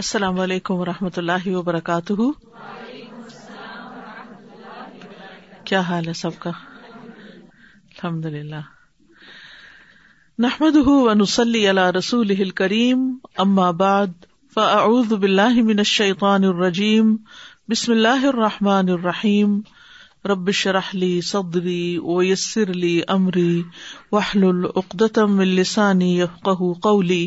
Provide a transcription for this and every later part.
السلام علیکم و رحمۃ اللہ وبرکاتہ کیا حال ہے سب کا الحمد للہ نحمد علی رسول کریم من اماب الرجیم بسم اللہ الرحمٰن الرحیم ربش رحلی صدری ویسر علی عمری وحل العقدم السانی قولی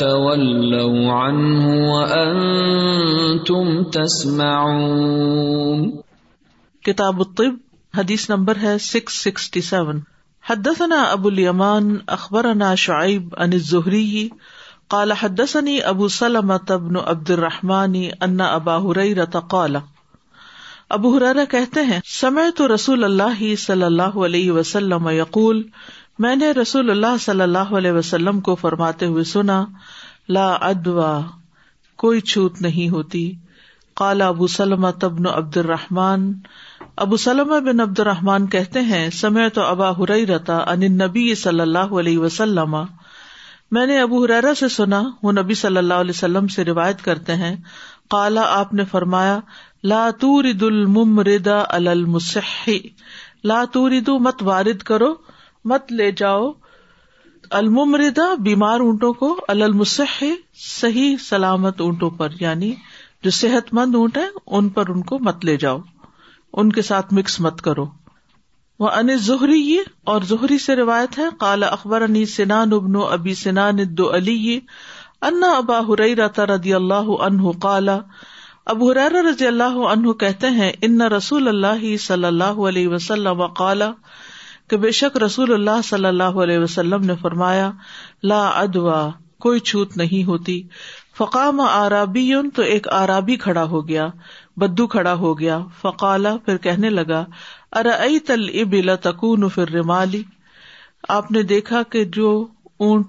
عنه وأنتم تسمعون کتاب الطب حدیث نمبر ہے 667 حدثنا ابو اخبر اخبرنا شائب عن زہری قال حدثني ابو سلمة بن عبد الرحمن ان ابا ہر قال ابو حرارہ کہتے ہیں سمعت رسول اللہ صلی اللہ علیہ وسلم عقول میں نے رسول اللہ صلی اللہ علیہ وسلم کو فرماتے ہوئے سنا لا ادوا کوئی چھوت نہیں ہوتی کالا ابو سلم تبن عبد الرحمان ابو سلم بن عبد الرحمان کہتے ہیں سمے تو ابا رتا ان نبی صلی اللہ علیہ وسلم میں نے ابو ہریرا سے سنا وہ نبی صلی اللہ علیہ وسلم سے روایت کرتے ہیں کالا آپ نے فرمایا لا تورد الم ردا لاتور مت وارد کرو مت لے جاؤ المردا بیمار اونٹوں کو المسح صحیح سلامت اونٹوں پر یعنی جو صحت مند اونٹ ہے ان پر ان کو مت لے جاؤ ان کے ساتھ مکس مت کرو وہ ان ظہری اور زہری سے روایت ہے کالا اخبر سنا ابن ابی سنا علی انا ابا ہر رضی اللہ عنہ کالا اب حرار رضی اللہ عنہ کہتے ہیں ان رسول اللہ صلی اللہ علیہ وسلم کالا کہ بے شک رسول اللہ صلی اللہ علیہ وسلم نے فرمایا لا ادوا کوئی چھوت نہیں ہوتی فقام آرابی یون تو ایک آرابی کھڑا ہو گیا بدو کھڑا ہو گیا فقالا پھر کہنے لگا ارے تل ابلا تکون پھر رمالی آپ نے دیکھا کہ جو اونٹ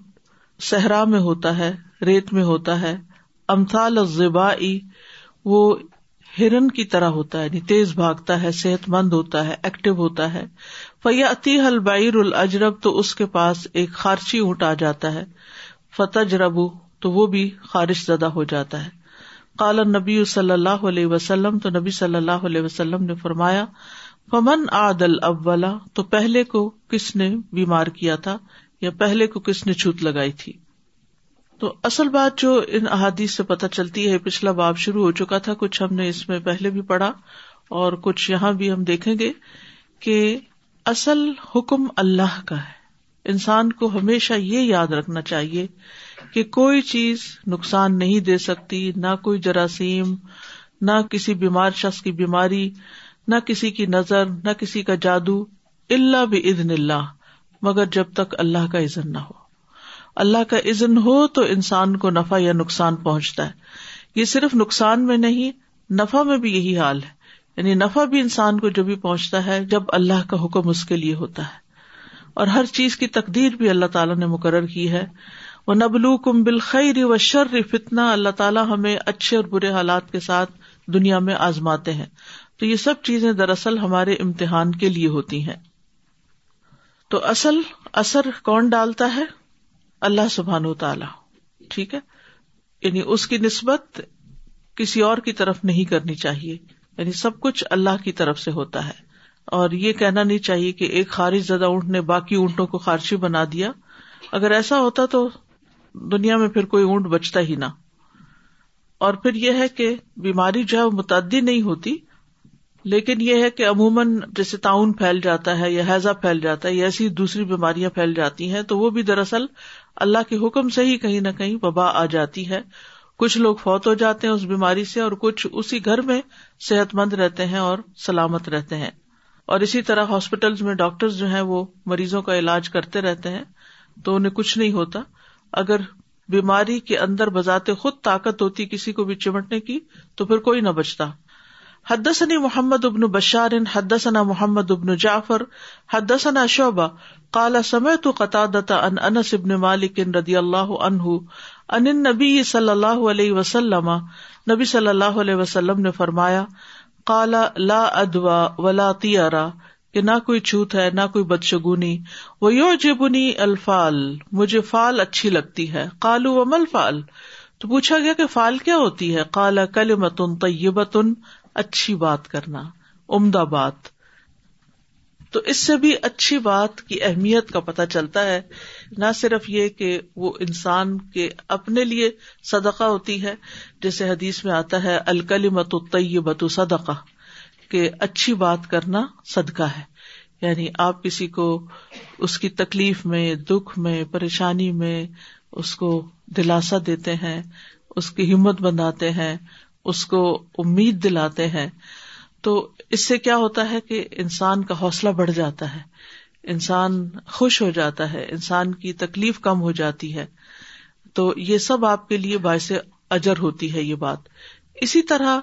صحرا میں ہوتا ہے ریت میں ہوتا ہے امتال زبا وہ ہرن کی طرح ہوتا ہے یعنی تیز بھاگتا ہے صحت مند ہوتا ہے ایکٹیو ہوتا ہے فیتی الجرب تو اس کے پاس ایک خارچی اونٹ آ جاتا ہے فتح ربو تو وہ بھی خارش زدہ ہو جاتا ہے کالا نبی صلی اللہ علیہ وسلم تو نبی صلی اللہ علیہ وسلم نے فرمایا پمن عادل اولا تو پہلے کو کس نے بیمار کیا تھا یا پہلے کو کس نے چھوت لگائی تھی تو اصل بات جو ان احادیث سے پتہ چلتی ہے پچھلا باب شروع ہو چکا تھا کچھ ہم نے اس میں پہلے بھی پڑھا اور کچھ یہاں بھی ہم دیکھیں گے کہ اصل حکم اللہ کا ہے انسان کو ہمیشہ یہ یاد رکھنا چاہیے کہ کوئی چیز نقصان نہیں دے سکتی نہ کوئی جراثیم نہ کسی بیمار شخص کی بیماری نہ کسی کی نظر نہ کسی کا جادو بھی بدن اللہ مگر جب تک اللہ کا عزن نہ ہو اللہ کا عزن ہو تو انسان کو نفع یا نقصان پہنچتا ہے یہ صرف نقصان میں نہیں نفع میں بھی یہی حال ہے یعنی نفع بھی انسان کو بھی پہنچتا ہے جب اللہ کا حکم اس کے لیے ہوتا ہے اور ہر چیز کی تقدیر بھی اللہ تعالیٰ نے مقرر کی ہے وہ نبلو کم بالخیر و شر فتنا اللہ تعالیٰ ہمیں اچھے اور برے حالات کے ساتھ دنیا میں آزماتے ہیں تو یہ سب چیزیں دراصل ہمارے امتحان کے لیے ہوتی ہیں تو اصل اثر کون ڈالتا ہے اللہ سبحان و تعالی ٹھیک ہے یعنی اس کی نسبت کسی اور کی طرف نہیں کرنی چاہیے یعنی سب کچھ اللہ کی طرف سے ہوتا ہے اور یہ کہنا نہیں چاہیے کہ ایک خارج زدہ اونٹ نے باقی اونٹوں کو خارشی بنا دیا اگر ایسا ہوتا تو دنیا میں پھر کوئی اونٹ بچتا ہی نہ اور پھر یہ ہے کہ بیماری جو ہے وہ متعدی نہیں ہوتی لیکن یہ ہے کہ عموماً جیسے تعاون پھیل جاتا ہے یا حیضہ پھیل جاتا ہے یا ایسی دوسری بیماریاں پھیل جاتی ہیں تو وہ بھی دراصل اللہ کے حکم سے ہی کہیں نہ کہیں وبا آ جاتی ہے کچھ لوگ فوت ہو جاتے ہیں اس بیماری سے اور کچھ اسی گھر میں صحت مند رہتے ہیں اور سلامت رہتے ہیں اور اسی طرح ہاسپٹل میں ڈاکٹر جو ہیں وہ مریضوں کا علاج کرتے رہتے ہیں تو انہیں کچھ نہیں ہوتا اگر بیماری کے اندر بذات خود طاقت ہوتی کسی کو بھی چمٹنے کی تو پھر کوئی نہ بچتا حدسنی محمد ابن بشارن حدسنا محمد ابن جعفر حدسنا شعبہ کالا سمے تو قطع ان ان ابن مالکن ردی اللہ انہ ان نبی صلی اللہ علیہ وسلم نبی صلی اللہ علیہ وسلم نے فرمایا کالا لا ادوا و لا کہ نہ کوئی چھوت ہے نہ کوئی بدشگنی جبنی الفال مجھے فال اچھی لگتی ہے کالو و مل فال تو پوچھا گیا کہ فال کیا ہوتی ہے کالا کل متن تیبن اچھی بات کرنا عمدہ بات تو اس سے بھی اچھی بات کی اہمیت کا پتہ چلتا ہے نہ صرف یہ کہ وہ انسان کے اپنے لیے صدقہ ہوتی ہے جیسے حدیث میں آتا ہے الکلی مت بت صدقہ کہ اچھی بات کرنا صدقہ ہے یعنی آپ کسی کو اس کی تکلیف میں دکھ میں پریشانی میں اس کو دلاسا دیتے ہیں اس کی ہمت بناتے ہیں اس کو امید دلاتے ہیں تو اس سے کیا ہوتا ہے کہ انسان کا حوصلہ بڑھ جاتا ہے انسان خوش ہو جاتا ہے انسان کی تکلیف کم ہو جاتی ہے تو یہ سب آپ کے لیے باعث اجر ہوتی ہے یہ بات اسی طرح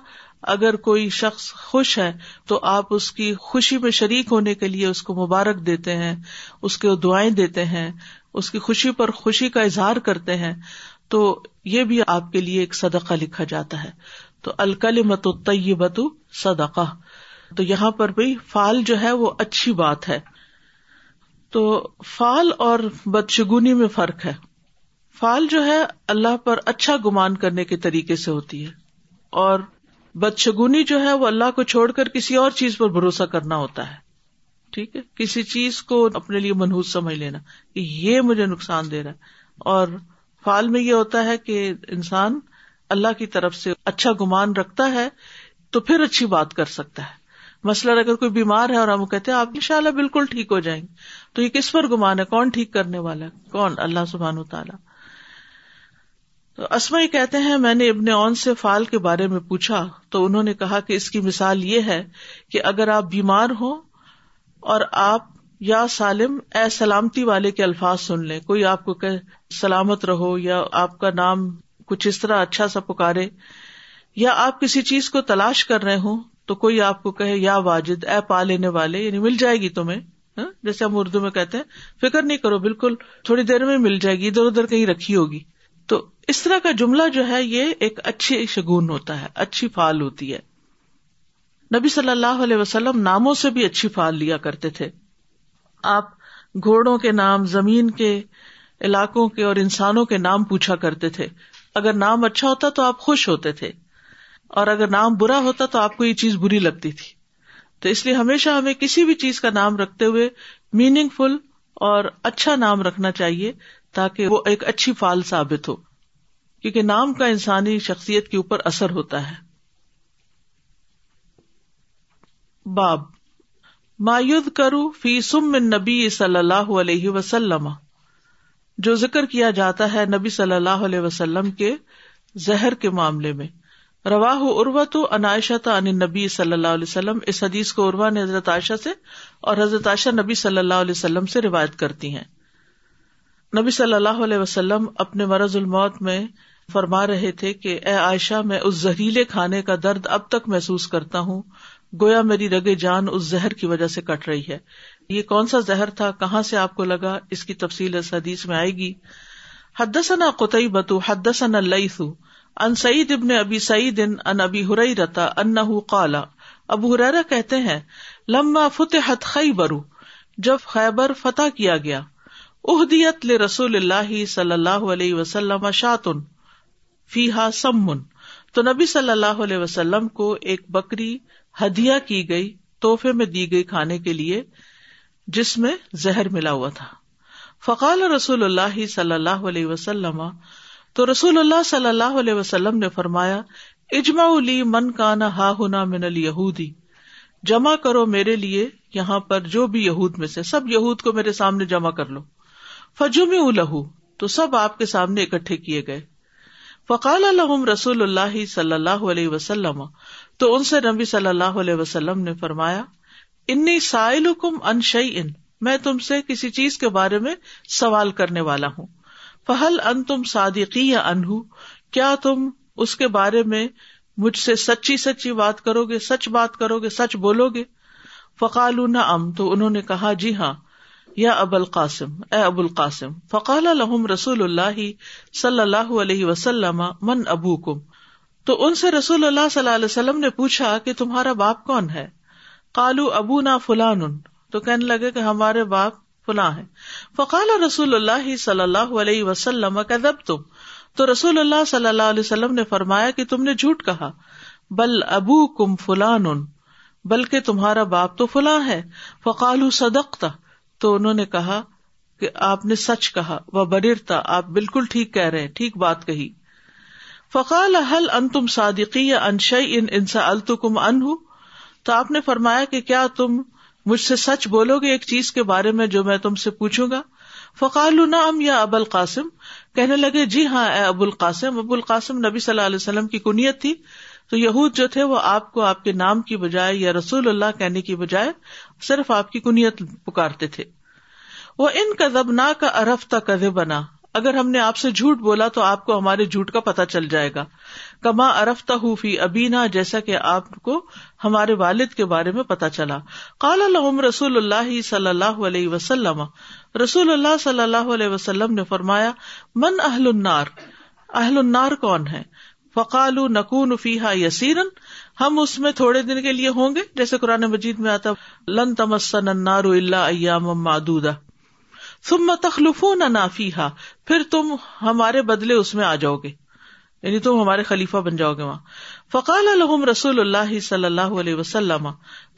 اگر کوئی شخص خوش ہے تو آپ اس کی خوشی میں شریک ہونے کے لیے اس کو مبارک دیتے ہیں اس کے دعائیں دیتے ہیں اس کی خوشی پر خوشی کا اظہار کرتے ہیں تو یہ بھی آپ کے لیے ایک صدقہ لکھا جاتا ہے تو الکل متوت بتو صدقہ تو یہاں پر بھی فال جو ہے وہ اچھی بات ہے تو فال اور بدشگونی میں فرق ہے فال جو ہے اللہ پر اچھا گمان کرنے کے طریقے سے ہوتی ہے اور بدشگونی جو ہے وہ اللہ کو چھوڑ کر کسی اور چیز پر بھروسہ کرنا ہوتا ہے ٹھیک ہے کسی چیز کو اپنے لیے منحوس سمجھ لینا کہ یہ مجھے نقصان دے رہا ہے اور فال میں یہ ہوتا ہے کہ انسان اللہ کی طرف سے اچھا گمان رکھتا ہے تو پھر اچھی بات کر سکتا ہے مسئلہ اگر کوئی بیمار ہے اور ہم کہتے ہیں آپ ان شاء اللہ بالکل ٹھیک ہو جائیں گے تو یہ کس پر گمان ہے کون ٹھیک کرنے والا ہے کون اللہ سبحان و تعالیٰ تو یہ کہتے ہیں میں نے ابن اون سے فال کے بارے میں پوچھا تو انہوں نے کہا کہ اس کی مثال یہ ہے کہ اگر آپ بیمار ہوں اور آپ یا سالم اے سلامتی والے کے الفاظ سن لیں کوئی آپ کو کہ سلامت رہو یا آپ کا نام کچھ اس طرح اچھا سا پکارے یا آپ کسی چیز کو تلاش کر رہے ہوں تو کوئی آپ کو کہے یا واجد اے پا لینے والے یعنی مل جائے گی تمہیں ہاں؟ جیسے ہم اردو میں کہتے ہیں فکر نہیں کرو بالکل تھوڑی دیر میں مل جائے گی ادھر ادھر کہیں رکھی ہوگی تو اس طرح کا جملہ جو ہے یہ ایک اچھی شگون ہوتا ہے اچھی فال ہوتی ہے نبی صلی اللہ علیہ وسلم ناموں سے بھی اچھی فال لیا کرتے تھے آپ گھوڑوں کے نام زمین کے علاقوں کے اور انسانوں کے نام پوچھا کرتے تھے اگر نام اچھا ہوتا تو آپ خوش ہوتے تھے اور اگر نام برا ہوتا تو آپ کو یہ چیز بری لگتی تھی تو اس لیے ہمیشہ ہمیں کسی بھی چیز کا نام رکھتے ہوئے میننگ فل اور اچھا نام رکھنا چاہیے تاکہ وہ ایک اچھی فال ثابت ہو کیونکہ نام کا انسانی شخصیت کے اوپر اثر ہوتا ہے باب کرو فی سم نبی صلی اللہ علیہ وسلم جو ذکر کیا جاتا ہے نبی صلی اللہ علیہ وسلم کے زہر کے معاملے میں روا ع اروا تو عنایشہ تا ان نبی صلی اللہ علیہ وسلم اس حدیث کو عروا نے حضرت عائشہ سے اور حضرت عائشہ نبی صلی اللہ علیہ وسلم سے روایت کرتی ہیں نبی صلی اللہ علیہ وسلم اپنے مرض الموت میں فرما رہے تھے کہ اے عائشہ میں اس زہریلے کھانے کا درد اب تک محسوس کرتا ہوں گویا میری رگے جان اس زہر کی وجہ سے کٹ رہی ہے یہ کون سا زہر تھا کہاں سے آپ کو لگا اس کی تفصیل اس حدیث میں آئے گی حدثنا قطعی بتو حدثنا نہ ان سعید ابن ابی سعید ان ابی ہر ان کالا اب ہرا کہتے ہیں لما فتح برو جب خیبر فتح کیا گیا اہدیت رسول اللہ صلی اللہ علیہ شاطن فی ہا سم تو نبی صلی اللہ علیہ وسلم کو ایک بکری ہدیہ کی گئی توحفے میں دی گئی کھانے کے لیے جس میں زہر ملا ہوا تھا فقال رسول اللہ صلی اللہ علیہ وسلم تو رسول اللہ صلی اللہ علیہ وسلم نے فرمایا اجما لی من کانا ہا من الہودی جمع کرو میرے لیے یہاں پر جو بھی یہود میں سے سب یہود کو میرے سامنے جمع کر لو فجم الہ تو سب آپ کے سامنے اکٹھے کیے گئے فقال الحم رسول اللہ صلی اللہ علیہ وسلم تو ان سے نبی صلی اللہ علیہ وسلم نے فرمایا انی سائل کم ان شعی ان میں تم سے کسی چیز کے بارے میں سوال کرنے والا ہوں پہل ان تم صادقی یا انہوں کیا تم اس کے بارے میں مجھ سے سچی سچی بات کرو گے سچ بات کرو گے سچ بولو گے فقال ام تو انہوں نے کہا جی ہاں یا اب القاسم اے ابو القاسم فقال الحم رسول اللہ صلی اللہ علیہ وسلم من ابو کم تو ان سے رسول اللہ صلی اللہ علیہ وسلم نے پوچھا کہ تمہارا باپ کون ہے کالو ابو نا فلان تو کہنے لگے کہ ہمارے باپ فلاں ہے فقال رسول اللہ صلی اللہ علیہ وسلم تم تو رسول اللہ صلی اللہ علیہ وسلم نے فرمایا کہ تم نے جھوٹ کہا بل ابو کم فلان بلکہ تمہارا باپ تو فلاں ہے فقال تو انہوں نے کہا کہ آپ نے سچ کہا وہ تھا آپ بالکل ٹھیک کہہ رہے ٹھیک بات کہی فقال حل ان تم صادقی یا انشئی ان انسا التم ان ان تو آپ نے فرمایا کہ کیا تم مجھ سے سچ بولو گے ایک چیز کے بارے میں جو میں تم سے پوچھوں گا فقال نعم یا اب القاسم کہنے لگے جی ہاں اے ابو القاسم ابو القاسم نبی صلی اللہ علیہ وسلم کی کنیت تھی تو یہود جو تھے وہ آپ کو آپ کے نام کی بجائے یا رسول اللہ کہنے کی بجائے صرف آپ کی کنیت پکارتے تھے وہ ان کا زبنا کا ارف تک بنا اگر ہم نے آپ سے جھوٹ بولا تو آپ کو ہمارے جھوٹ کا پتہ چل جائے گا کما ارفتا ہوفی ابینا جیسا کہ آپ کو ہمارے والد کے بارے میں پتا چلا الحم رسول اللہ صلی اللہ علیہ وسلم رسول اللہ صلی اللہ علیہ وسلم نے فرمایا من اہل النار اہل النار کون ہے فقال نقون فیحا یسیرن ہم اس میں تھوڑے دن کے لیے ہوں گے جیسے قرآن مجید میں آتا لن تمسن اللہ ایام معدودہ تخلفون تخلف نہ تم ہمارے بدلے اس میں آ جاؤ گے یعنی تم ہمارے خلیفہ بن جاؤ گے وہاں فقال الحم رسول اللہ صلی اللہ علیہ وسلم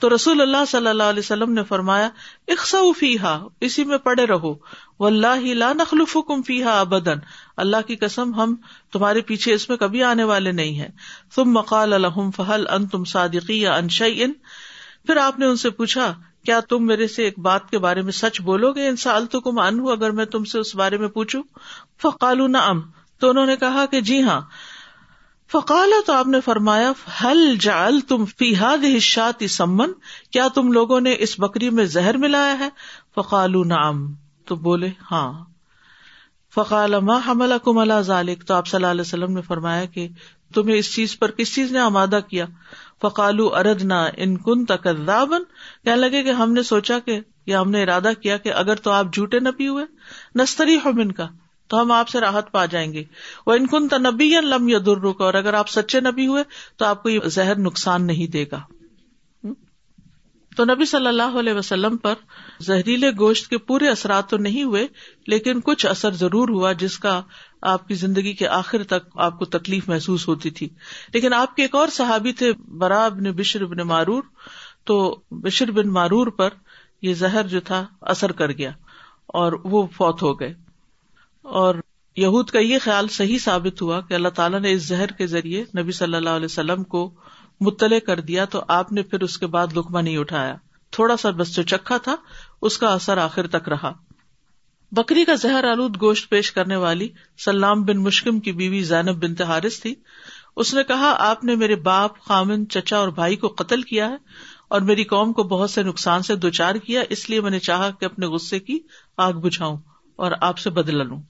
تو رسول اللہ صلی اللہ علیہ وسلم نے فرمایا اخسا اسی میں پڑے رہو اللہ نخلف کم فی بدن اللہ کی کسم ہم تمہارے پیچھے اس میں کبھی آنے والے نہیں ہے تم مقال الحم فہل ان تم صادقی یا انشن پھر آپ نے ان سے پوچھا کیا تم میرے سے ایک بات کے بارے میں سچ بولو گے انسال میں تم سے اس بارے میں نے فقال کہ جی ہاں فقال فرمایا ہل جال تم فیحاد سمن کیا تم لوگوں نے اس بکری میں زہر ملایا ہے نعم تو بولے ہاں فقال ما کم اللہ ذالک تو آپ صلی اللہ علیہ وسلم نے فرمایا کہ تمہیں اس چیز پر کس چیز نے آمادہ کیا فقالو اردنا ان کن کردابن کہنے لگے کہ ہم نے سوچا کہ یا ہم نے ارادہ کیا کہ اگر تو آپ جھوٹے نہ بھی ہوئے نستری ہم ان کا تو ہم آپ سے راحت پا جائیں گے وہ کن تنبی یا لم یا اور اگر آپ سچے نبی ہوئے تو آپ کو یہ زہر نقصان نہیں دے گا تو نبی صلی اللہ علیہ وسلم پر زہریلے گوشت کے پورے اثرات تو نہیں ہوئے لیکن کچھ اثر ضرور ہوا جس کا آپ کی زندگی کے آخر تک آپ کو تکلیف محسوس ہوتی تھی لیکن آپ کے ایک اور صحابی تھے برا ابن بشر بن مارور تو بشر بن مارور پر یہ زہر جو تھا اثر کر گیا اور وہ فوت ہو گئے اور یہود کا یہ خیال صحیح ثابت ہوا کہ اللہ تعالیٰ نے اس زہر کے ذریعے نبی صلی اللہ علیہ وسلم کو مطلع کر دیا تو آپ نے پھر اس کے بعد لکما نہیں اٹھایا تھوڑا سا بس جو چکھا تھا اس کا اثر آخر تک رہا بکری کا زہر آلود گوشت پیش کرنے والی سلام بن مشکم کی بیوی زینب بن تہارس تھی اس نے کہا آپ نے میرے باپ خامن چچا اور بھائی کو قتل کیا ہے اور میری قوم کو بہت سے نقصان سے دو چار کیا اس لیے میں نے چاہا کہ اپنے غصے کی آگ بجھاؤں اور آپ سے بدلا لوں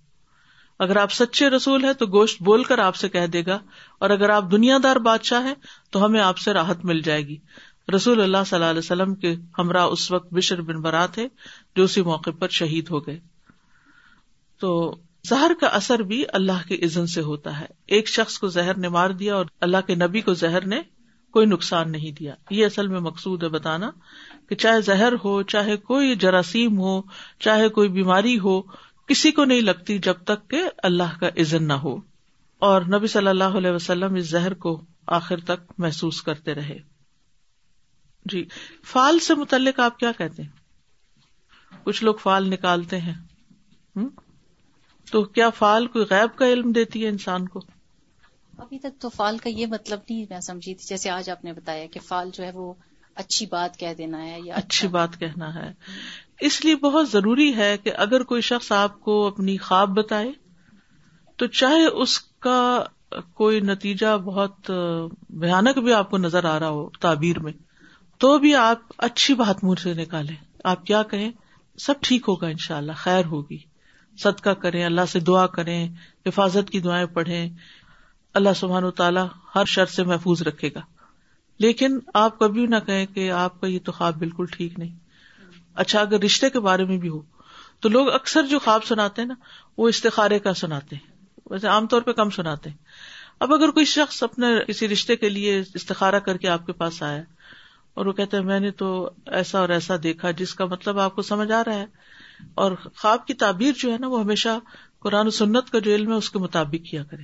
اگر آپ سچے رسول ہیں تو گوشت بول کر آپ سے کہہ دے گا اور اگر آپ دنیا دار بادشاہ ہیں تو ہمیں آپ سے راحت مل جائے گی رسول اللہ صلی اللہ علیہ وسلم کے ہمراہ اس وقت بشر بن برا تھے جو اسی موقع پر شہید ہو گئے تو زہر کا اثر بھی اللہ کے عزن سے ہوتا ہے ایک شخص کو زہر نے مار دیا اور اللہ کے نبی کو زہر نے کوئی نقصان نہیں دیا یہ اصل میں مقصود ہے بتانا کہ چاہے زہر ہو چاہے کوئی جراثیم ہو چاہے کوئی بیماری ہو کسی کو نہیں لگتی جب تک کہ اللہ کا عزن نہ ہو اور نبی صلی اللہ علیہ وسلم اس زہر کو آخر تک محسوس کرتے رہے جی فال سے متعلق آپ کیا کہتے ہیں کچھ لوگ فال نکالتے ہیں تو کیا فال کوئی غیب کا علم دیتی ہے انسان کو ابھی تک تو فال کا یہ مطلب نہیں میں سمجھی تھی جیسے آج آپ نے بتایا کہ فال جو ہے وہ اچھی بات کہہ دینا ہے یا اچھی اچھا- بات کہنا ہے اس لیے بہت ضروری ہے کہ اگر کوئی شخص آپ کو اپنی خواب بتائے تو چاہے اس کا کوئی نتیجہ بہت بھیانک بھی آپ کو نظر آ رہا ہو تعبیر میں تو بھی آپ اچھی بات سے نکالیں آپ کیا کہیں سب ٹھیک ہوگا ان شاء اللہ خیر ہوگی صدقہ کریں اللہ سے دعا کریں حفاظت کی دعائیں پڑھیں اللہ سبحان و تعالیٰ ہر شر سے محفوظ رکھے گا لیکن آپ کبھی نہ کہیں کہ آپ کا یہ تو خواب بالکل ٹھیک نہیں اچھا اگر رشتے کے بارے میں بھی ہو تو لوگ اکثر جو خواب سناتے ہیں نا وہ استخارے کا سناتے ہیں ویسے عام طور پہ کم سناتے ہیں اب اگر کوئی شخص اپنے کسی رشتے کے لیے استخارہ کر کے آپ کے پاس آیا اور وہ کہتے ہیں میں نے تو ایسا اور ایسا دیکھا جس کا مطلب آپ کو سمجھ آ رہا ہے اور خواب کی تعبیر جو ہے نا وہ ہمیشہ قرآن و سنت کا جو علم ہے اس کے مطابق کیا کرے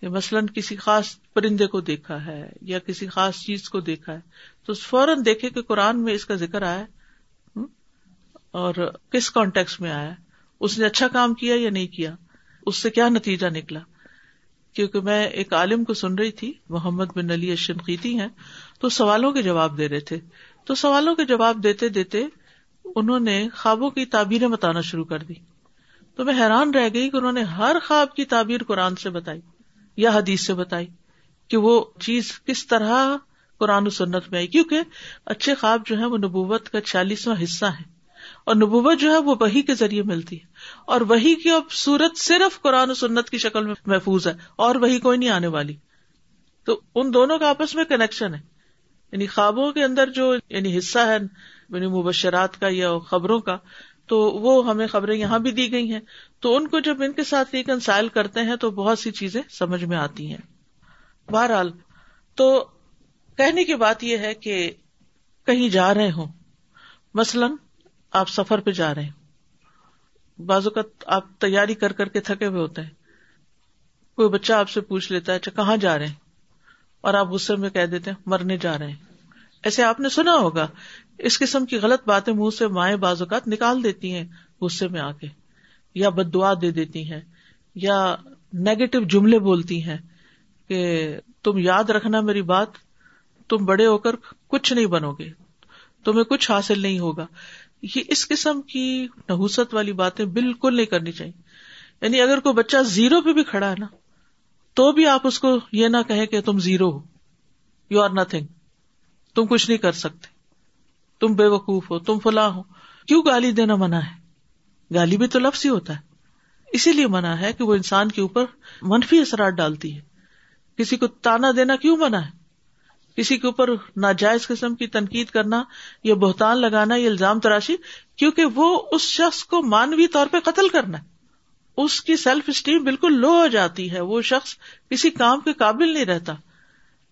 کہ مثلاً کسی خاص پرندے کو دیکھا ہے یا کسی خاص چیز کو دیکھا ہے تو فوراً دیکھے کہ قرآن میں اس کا ذکر آیا ہے اور کس کانٹیکس میں آیا اس نے اچھا کام کیا یا نہیں کیا اس سے کیا نتیجہ نکلا کیونکہ میں ایک عالم کو سن رہی تھی محمد بن علی اشنقیتی ہیں تو سوالوں کے جواب دے رہے تھے تو سوالوں کے جواب دیتے دیتے انہوں نے خوابوں کی تعبیریں بتانا شروع کر دی تو میں حیران رہ گئی کہ انہوں نے ہر خواب کی تعبیر قرآن سے بتائی یا حدیث سے بتائی کہ وہ چیز کس طرح قرآن و سنت میں آئی کیونکہ اچھے خواب جو ہے وہ نبوت کا چھیالیسواں حصہ ہیں اور نبوت جو ہے وہ وہی کے ذریعے ملتی ہے اور وہی کی اب صورت صرف قرآن و سنت کی شکل میں محفوظ ہے اور وہی کوئی نہیں آنے والی تو ان دونوں کا آپس میں کنیکشن ہے یعنی خوابوں کے اندر جو یعنی حصہ ہے یعنی مبشرات کا یا خبروں کا تو وہ ہمیں خبریں یہاں بھی دی گئی ہیں تو ان کو جب ان کے ساتھ ریکنسائل کرتے ہیں تو بہت سی چیزیں سمجھ میں آتی ہیں بہرحال تو کہنے کی بات یہ ہے کہ کہیں جا رہے ہوں مثلاً آپ سفر پہ جا رہے ہیں اوقات آپ تیاری کر کر کے تھکے ہوئے ہوتے ہیں کوئی بچہ آپ سے پوچھ لیتا ہے اچھا کہاں جا رہے ہیں اور آپ غصے میں کہہ دیتے ہیں مرنے جا رہے ہیں ایسے آپ نے سنا ہوگا اس قسم کی غلط باتیں منہ سے مائیں بعض اوقات نکال دیتی ہیں غصے میں آ کے یا بد دعا دے دیتی ہیں یا نیگیٹو جملے بولتی ہیں کہ تم یاد رکھنا میری بات تم بڑے ہو کر کچھ نہیں بنو گے تمہیں کچھ حاصل نہیں ہوگا یہ اس قسم کی نحوست والی باتیں بالکل نہیں کرنی چاہیے یعنی اگر کوئی بچہ زیرو پہ بھی کھڑا ہے نا تو بھی آپ اس کو یہ نہ کہیں کہ تم زیرو ہو یو آر نتنگ تم کچھ نہیں کر سکتے تم بے وقوف ہو تم فلاں ہو کیوں گالی دینا منع ہے گالی بھی تو لفظ ہی ہوتا ہے اسی لیے منع ہے کہ وہ انسان کے اوپر منفی اثرات ڈالتی ہے کسی کو تانا دینا کیوں منع ہے کسی کے اوپر ناجائز قسم کی تنقید کرنا یا بہتان لگانا یا الزام تراشی کیونکہ وہ اس شخص کو مانوی طور پہ قتل کرنا ہے اس کی سیلف اسٹیم بالکل لو ہو جاتی ہے وہ شخص کسی کام کے قابل نہیں رہتا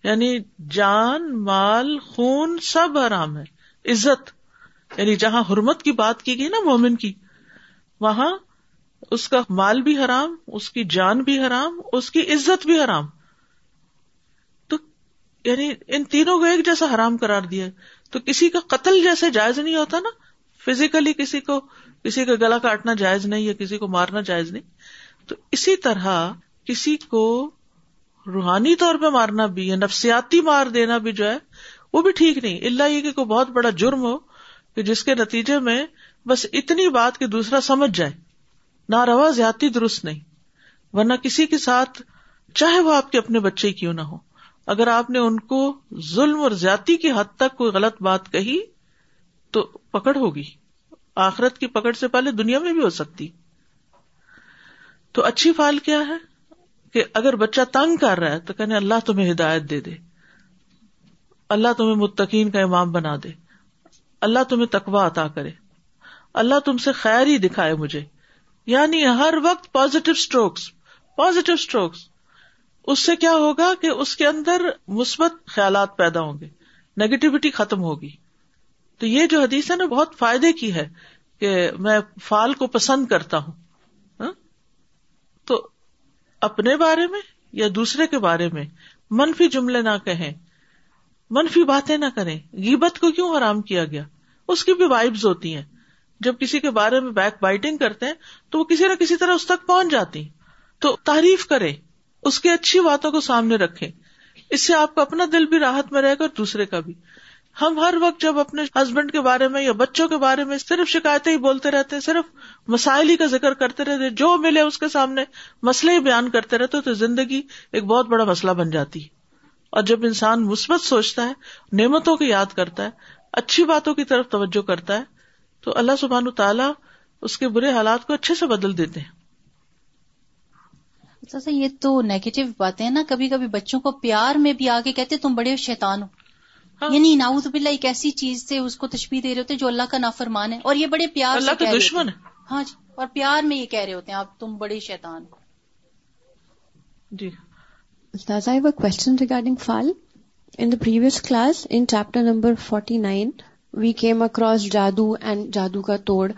یعنی جان مال خون سب آرام ہے عزت یعنی جہاں حرمت کی بات کی گئی نا مومن کی وہاں اس کا مال بھی حرام اس کی جان بھی حرام اس کی عزت بھی حرام یعنی ان تینوں کو ایک جیسا حرام کرار دیا تو کسی کا قتل جیسے جائز نہیں ہوتا نا فزیکلی کسی کو کسی کا گلا کاٹنا جائز نہیں یا کسی کو مارنا جائز نہیں تو اسی طرح کسی کو روحانی طور پہ مارنا بھی یا نفسیاتی مار دینا بھی جو ہے وہ بھی ٹھیک نہیں اللہ یہ کہ کوئی بہت بڑا جرم ہو کہ جس کے نتیجے میں بس اتنی بات کہ دوسرا سمجھ جائے نہ روا زیادتی درست نہیں ورنہ کسی کے ساتھ چاہے وہ آپ کے اپنے بچے کیوں نہ ہو اگر آپ نے ان کو ظلم اور زیادتی کی حد تک کوئی غلط بات کہی تو پکڑ ہوگی آخرت کی پکڑ سے پہلے دنیا میں بھی ہو سکتی تو اچھی فال کیا ہے کہ اگر بچہ تنگ کر رہا ہے تو کہنے اللہ تمہیں ہدایت دے دے اللہ تمہیں متقین کا امام بنا دے اللہ تمہیں تقوا عطا کرے اللہ تم سے خیر ہی دکھائے مجھے یعنی ہر وقت پازیٹو اسٹروکس پازیٹو اسٹروکس اس سے کیا ہوگا کہ اس کے اندر مثبت خیالات پیدا ہوں گے نیگیٹوٹی ختم ہوگی تو یہ جو حدیث ہے نا بہت فائدے کی ہے کہ میں فال کو پسند کرتا ہوں ہاں؟ تو اپنے بارے میں یا دوسرے کے بارے میں منفی جملے نہ کہیں منفی باتیں نہ کریں غیبت کو کیوں حرام کیا گیا اس کی بھی وائبز ہوتی ہیں جب کسی کے بارے میں بیک بائٹنگ کرتے ہیں تو وہ کسی نہ کسی طرح اس تک پہنچ جاتی تو تعریف کرے اس کی اچھی باتوں کو سامنے رکھے اس سے آپ کا اپنا دل بھی راحت میں رہے گا اور دوسرے کا بھی ہم ہر وقت جب اپنے ہسبینڈ کے بارے میں یا بچوں کے بارے میں صرف شکایتیں ہی بولتے رہتے صرف مسائل ہی کا ذکر کرتے رہتے جو ملے اس کے سامنے مسئلے ہی بیان کرتے رہتے تو زندگی ایک بہت بڑا مسئلہ بن جاتی اور جب انسان مثبت سوچتا ہے نعمتوں کی یاد کرتا ہے اچھی باتوں کی طرف توجہ کرتا ہے تو اللہ سبحان تعالیٰ اس کے برے حالات کو اچھے سے بدل دیتے ہیں اچھا سر یہ تو نیگیٹو بات ہے نا کبھی کبھی بچوں کو پیار میں بھی آ کے کہتے تم بڑے شیتان ہو ہاں۔ یعنی بلّہ ایک ایسی چیز سے اس کو تشبیح دے رہے ہوتے جو اللہ کا نافرمان ہے اور یہ بڑے پیار اللہ کا دشمن ہاں جی اور پیار میں یہ کہہ رہے ہوتے ہیں آپ تم بڑے شیتان ہو جی question regarding fall in the previous class in chapter number forty nine we came across جادو اینڈ جادو کا توڑ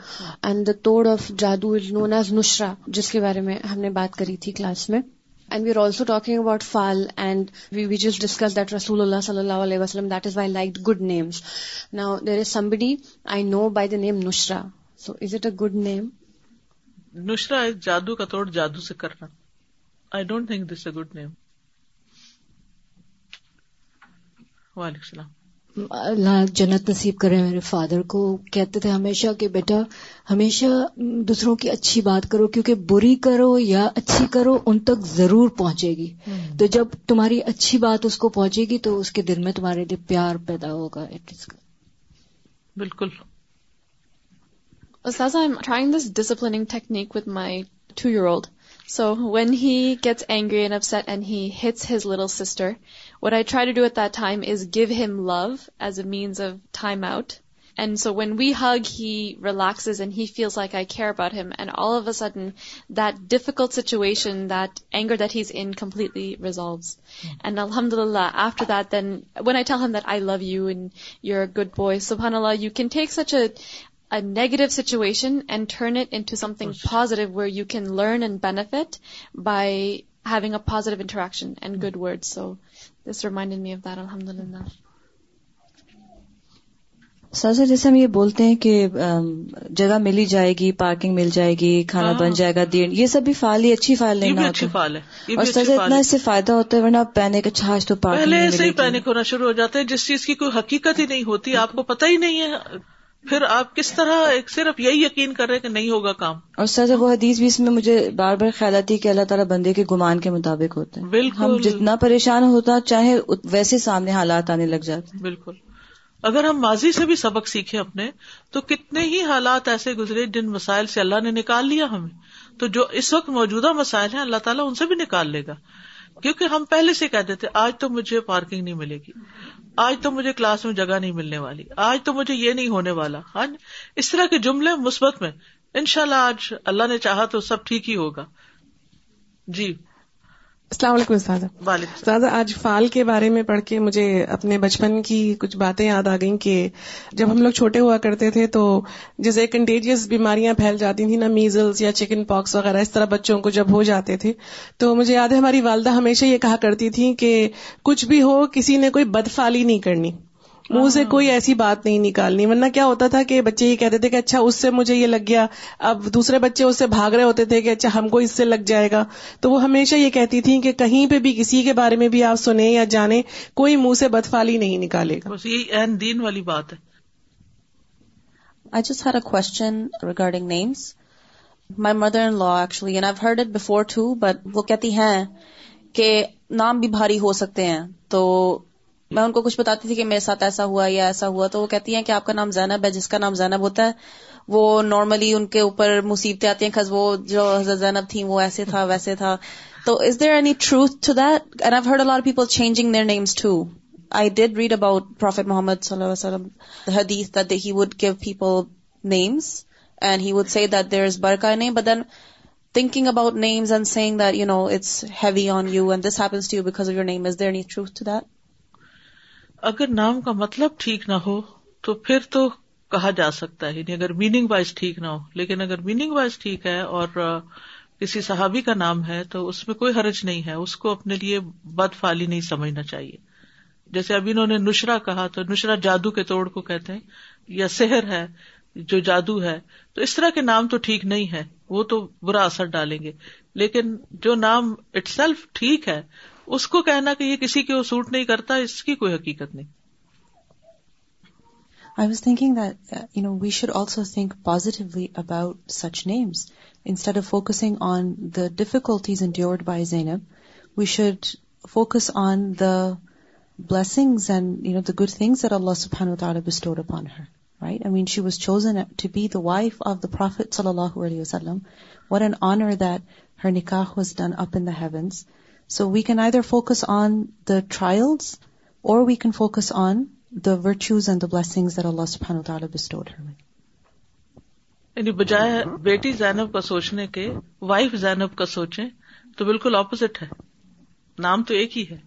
اینڈ دا توڑ آف جادو از نون ایز نشرا جس کے بارے میں ہم نے بات کری تھی کلاس میں and and we we we are also talking about fall just discuss that that رسول اللہ اللہ صلی علیہ وسلم is is why like good names now there somebody I know by the name Nashra so is it a good name Nashra جادو کا توڑ جادو سے کرنا I don't think this a good name وعلیکم السلام اللہ جنت نصیب کرے میرے فادر کو کہتے تھے ہمیشہ کہ بیٹا ہمیشہ دوسروں کی اچھی بات کرو کیونکہ بری کرو یا اچھی کرو ان تک ضرور پہنچے گی تو جب تمہاری اچھی بات اس کو پہنچے گی تو اس کے دل میں تمہارے لیے پیار پیدا ہوگا بالکل disciplining technique with my two year old so when he gets hates his little sister What I try to do at that time is give him love as a means of time out. And so when we hug, he relaxes and he feels like I care about him. And all of a sudden, that difficult situation, that anger that he's in completely resolves. Mm-hmm. And alhamdulillah, after that, then when I tell him that I love you and you're a good boy, subhanallah, you can take such a negative situation and turn it into something positive where you can learn and benefit by having a positive interaction and hmm. good words. So this reminded me of that, alhamdulillah. Sir جیسے ہم یہ بولتے ہیں کہ جگہ ملی جائے گی پارکنگ مل جائے گی کھانا ہاں، بن جائے گا ہاں۔ دین یہ سب بھی فائل ہی اچھی فائل نہیں اچھی فائل ہے اور سر اتنا اس سے فائدہ ہوتا ہے ورنہ پینک اچھا چھاچ تو پارک پہلے ایسے ہی پینک ہونا شروع ہو جاتا ہے جس چیز کی کوئی حقیقت ہی نہیں ہوتی ہاں۔ آپ کو پتہ ہی نہیں ہے پھر آپ کس طرح ایک صرف یہی یقین کر رہے کہ نہیں ہوگا کام اور سر وہ حدیث بھی اس میں مجھے بار بار خیال آتی ہے کہ اللہ تعالیٰ بندے کے گمان کے مطابق ہوتے ہیں بالکل ہم جتنا پریشان ہوتا چاہے ویسے سامنے حالات آنے لگ جاتے بالکل اگر ہم ماضی سے بھی سبق سیکھے اپنے تو کتنے ہی حالات ایسے گزرے جن مسائل سے اللہ نے نکال لیا ہمیں تو جو اس وقت موجودہ مسائل ہیں اللہ تعالیٰ ان سے بھی نکال لے گا کیونکہ ہم پہلے سے کہتے تھے آج تو مجھے پارکنگ نہیں ملے گی آج تو مجھے کلاس میں جگہ نہیں ملنے والی آج تو مجھے یہ نہیں ہونے والا ہاں جی، اس طرح کے جملے مثبت میں ان شاء اللہ آج اللہ نے چاہا تو سب ٹھیک ہی ہوگا جی السلام علیکم استاد استاد آج فال کے بارے میں پڑھ کے مجھے اپنے بچپن کی کچھ باتیں یاد آ گئیں کہ جب ہم لوگ چھوٹے ہوا کرتے تھے تو جیسے کنٹیجیس بیماریاں پھیل جاتی تھیں نا میزلس یا چکن پاکس وغیرہ اس طرح بچوں کو جب ہو جاتے تھے تو مجھے یاد ہے ہماری والدہ ہمیشہ یہ کہا کرتی تھی کہ کچھ بھی ہو کسی نے کوئی بدفالی نہیں کرنی منہ سے کوئی ایسی بات نہیں نکالنی ورنہ کیا ہوتا تھا کہ بچے یہ کہتے تھے کہ اچھا اس سے مجھے یہ لگ گیا اب دوسرے بچے اس سے بھاگ رہے ہوتے تھے کہ اچھا ہم کو اس سے لگ جائے گا تو وہ ہمیشہ یہ کہتی تھی کہیں پہ بھی کسی کے بارے میں بھی آپ سنیں یا جانیں کوئی منہ سے بدفالی نہیں نکالے والی بات ہے اچھا سارا کوشچن ریگارڈنگ نیمس مائی مدرس بفور ٹو بٹ وہ کہتی ہیں کہ نام بھی بھاری ہو سکتے ہیں تو میں ان کو کچھ بتاتی تھی کہ میرے ساتھ ایسا ہوا یا ایسا ہوا تو وہ کہتی ہیں کہ آپ کا نام زینب ہے جس کا نام زینب ہوتا ہے وہ نارملی ان کے اوپر مصیبتیں آتی ہیں خز وہ جو حضرت زینب تھی وہ ایسے تھا ویسے تھا تو is there any truth to that and I heard a lot people changing their names to I did read about prophet Muhammad صلی اللہ علیہ وسلم حدیث that he would give people names and he would see that there is Barkha name but then thinking about names and seeing that you know it's heavy on you and this happens to you because of your name is there any truth to that اگر نام کا مطلب ٹھیک نہ ہو تو پھر تو کہا جا سکتا ہے یعنی اگر میننگ وائز ٹھیک نہ ہو لیکن اگر میننگ وائز ٹھیک ہے اور کسی صحابی کا نام ہے تو اس میں کوئی حرج نہیں ہے اس کو اپنے لیے بد فالی نہیں سمجھنا چاہیے جیسے اب انہوں نے نشرا کہا تو نشرا جادو کے توڑ کو کہتے ہیں یا سحر ہے جو جادو ہے تو اس طرح کے نام تو ٹھیک نہیں ہے وہ تو برا اثر ڈالیں گے لیکن جو نام اٹ سیلف ٹھیک ہے اس کو کہنا کہ یہ کسی کو سوٹ نہیں کرتا اس کی کوئی حقیقت نہیں I was thinking though now we should also think positively about such names instead of focusing on the difficulties endured by Zainab we should focus on the blessings and you know the good things are Allah سفان store upon her right I mean she was chosen to be the wife of the prophet صلی اللہ علیہ وسلم what an honour that her نکاح was done up in the heavens so we can either focus on the trials or we can focus on the virtues and the blessing یعنی بجائے بیٹی زینب کا سوچنے کے وائف زینب کا سوچیں تو بالکل اپوزٹ ہے نام تو ایک ہی ہے